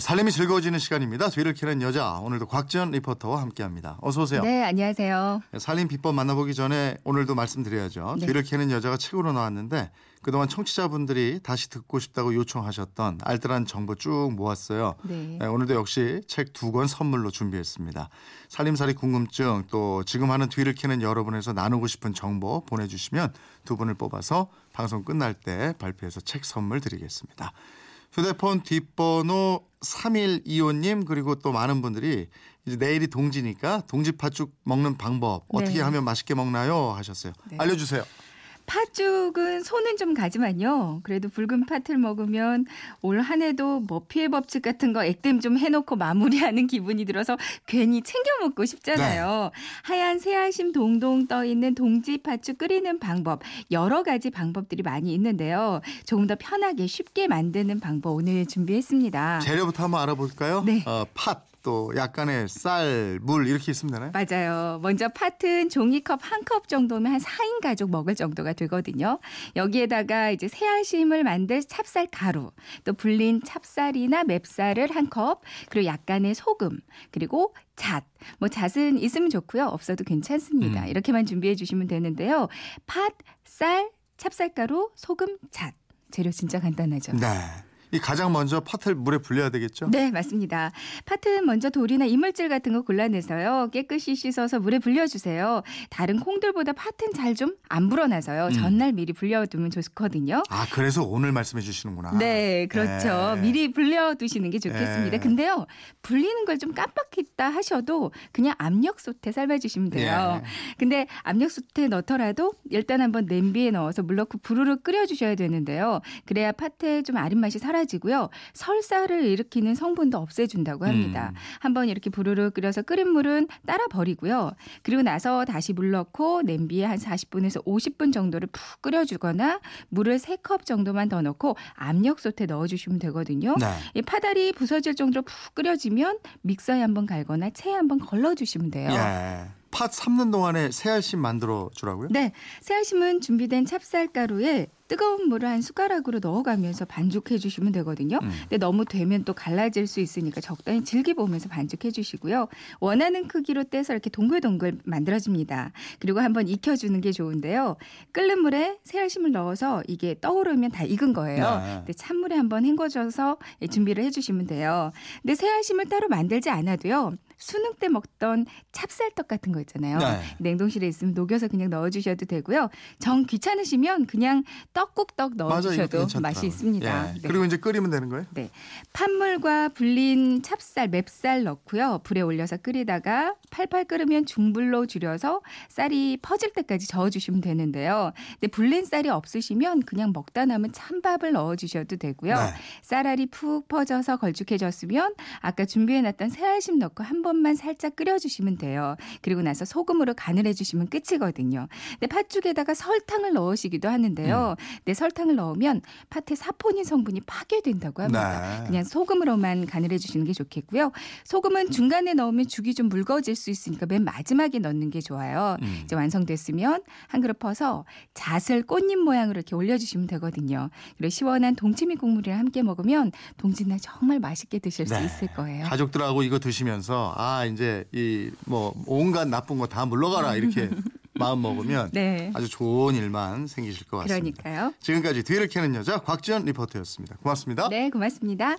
살림이 즐거워지는 시간입니다. 뒤를 캐는 여자 오늘도 곽지연 리포터와 함께합니다. 어서 오세요. 네, 안녕하세요. 살림 비법 만나보기 전에 오늘도 말씀드려야죠. 네. 뒤를 캐는 여자가 책으로 나왔는데 그동안 청취자분들이 다시 듣고 싶다고 요청하셨던 알뜰한 정보 쭉 모았어요. 네. 네, 오늘도 역시 책 두 권 선물로 준비했습니다. 살림살이 궁금증 또 지금 하는 뒤를 캐는 여러분에서 나누고 싶은 정보 보내주시면 두 분을 뽑아서 방송 끝날 때 발표해서 책 선물 드리겠습니다. 휴대폰 뒷번호 3125님 그리고 또 많은 분들이 이제 내일이 동지니까 동지 팥죽 먹는 방법 어떻게 네. 하면 맛있게 먹나요 하셨어요. 네. 알려주세요. 팥죽은 손은 좀 가지만요. 그래도 붉은 팥을 먹으면 올 한 해도 뭐 피해 법칙 같은 거 액땜 좀 해놓고 마무리하는 기분이 들어서 괜히 챙겨 먹고 싶잖아요. 하얀 새알심 동동 떠 있는 동지 팥죽 끓이는 방법 여러 가지 방법들이 많이 있는데요. 조금 더 편하게 쉽게 만드는 방법 오늘 준비했습니다. 재료부터 한번 알아볼까요? 네. 어, 팥, 또 약간의 쌀, 물 이렇게 있으면 되나요? 맞아요. 먼저 팥은 종이컵 한 컵 정도면 한 4인 가족 먹을 정도가 되거든요. 여기에다가 이제 새알심을 만들 찹쌀 가루, 또 불린 찹쌀이나 맵쌀을 한 컵, 그리고 약간의 소금, 그리고 잣. 뭐 잣은 있으면 좋고요. 없어도 괜찮습니다. 음. 이렇게만 준비해 주시면 되는데요. 팥, 쌀, 찹쌀가루, 소금, 잣. 재료 진짜 간단하죠. 네. 이 가장 먼저 팥을 물에 불려야 되겠죠? 네, 맞습니다. 팥은 먼저 돌이나 이물질 같은 거 골라내서요. 깨끗이 씻어서 물에 불려주세요. 다른 콩들보다 팥은 잘 좀 안 불어나서요. 음. 전날 미리 불려두면 좋거든요. 아 그래서 오늘 말씀해 주시는구나. 네, 그렇죠. 네. 미리 불려두시는 게 좋겠습니다. 네. 근데요, 불리는 걸 좀 깜빡했다 하셔도 그냥 압력솥에 삶아주시면 돼요. 예. 근데 압력솥에 넣더라도 일단 한번 냄비에 넣어서 물 넣고 부르르 끓여주셔야 되는데요. 그래야 팥의 좀 아린 맛이 사라지고요. 설사를 일으키는 성분도 없애준다고 합니다. 음. 한번 이렇게 부르르 끓여서 끓인 물은 따라 버리고요. 그리고 나서 다시 물 넣고 냄비에 한 40분에서 50분 정도를 푹 끓여주거나 물을 3컵 정도만 더 넣고 압력솥에 넣어주시면 되거든요. 네. 이 파달이 부서질 정도로 푹 끓여지면 믹서에 한번 갈거나 체에 한번 걸러주시면 돼요. 예. 팥 삶는 동안에 새알심 만들어 주라고요? 네, 새알심은 준비된 찹쌀가루에 뜨거운 물을 한 숟가락으로 넣어가면서 반죽해 주시면 되거든요. 음. 근데 너무 되면 또 갈라질 수 있으니까 적당히 즐겨보면서 반죽해 주시고요. 원하는 크기로 떼서 이렇게 동글동글 만들어줍니다. 그리고 한번 익혀주는 게 좋은데요. 끓는 물에 새알심을 넣어서 이게 떠오르면 다 익은 거예요. 네. 근데 찬물에 한번 헹궈줘서 준비를 해주시면 돼요. 근데 새알심을 따로 만들지 않아도요. 수능 때 먹던 찹쌀떡 같은 거 있잖아요. 네. 냉동실에 있으면 녹여서 그냥 넣어 주셔도 되고요. 정 귀찮으시면 그냥 떡국떡 넣어 주셔도 괜찮더라고요. 맛이 있습니다. 예. 네. 그리고 이제 끓이면 되는 거예요? 네. 팥물과 불린 찹쌀, 맵쌀 넣고요. 불에 올려서 끓이다가 팔팔 끓으면 중불로 줄여서 쌀이 퍼질 때까지 저어 주시면 되는데요. 근데 불린 쌀이 없으시면 그냥 먹다 남은 찬밥을 넣어 주셔도 되고요. 네. 쌀알이 푹 퍼져서 걸쭉해졌으면 아까 준비해 놨던 새알심 넣고 한번 만 살짝 끓여주시면 돼요. 그리고 나서 소금으로 간을 해주시면 끝이거든요. 근데 팥죽에다가 설탕을 넣으시기도 하는데요. 근데 설탕을 넣으면 팥의 사포닌 성분이 파괴된다고 합니다. 네. 그냥 소금으로만 간을 해주시는 게 좋겠고요. 소금은 중간에 넣으면 죽이 좀 묽어질 수 있으니까 맨 마지막에 넣는 게 좋아요. 음. 이제 완성됐으면 한 그릇 퍼서 잣을 꽃잎 모양으로 이렇게 올려주시면 되거든요. 그리고 시원한 동치미 국물이랑 함께 먹으면 동짓날 정말 맛있게 드실 수 네. 있을 거예요. 가족들하고 이거 드시면서 아 이제 이 뭐 온갖 나쁜 거 다 물러가라 이렇게 마음 먹으면 네. 아주 좋은 일만 생기실 것 같습니다. 그러니까요. 지금까지 뒤를 캐는 여자 곽지연 리포터였습니다. 고맙습니다. 네, 고맙습니다.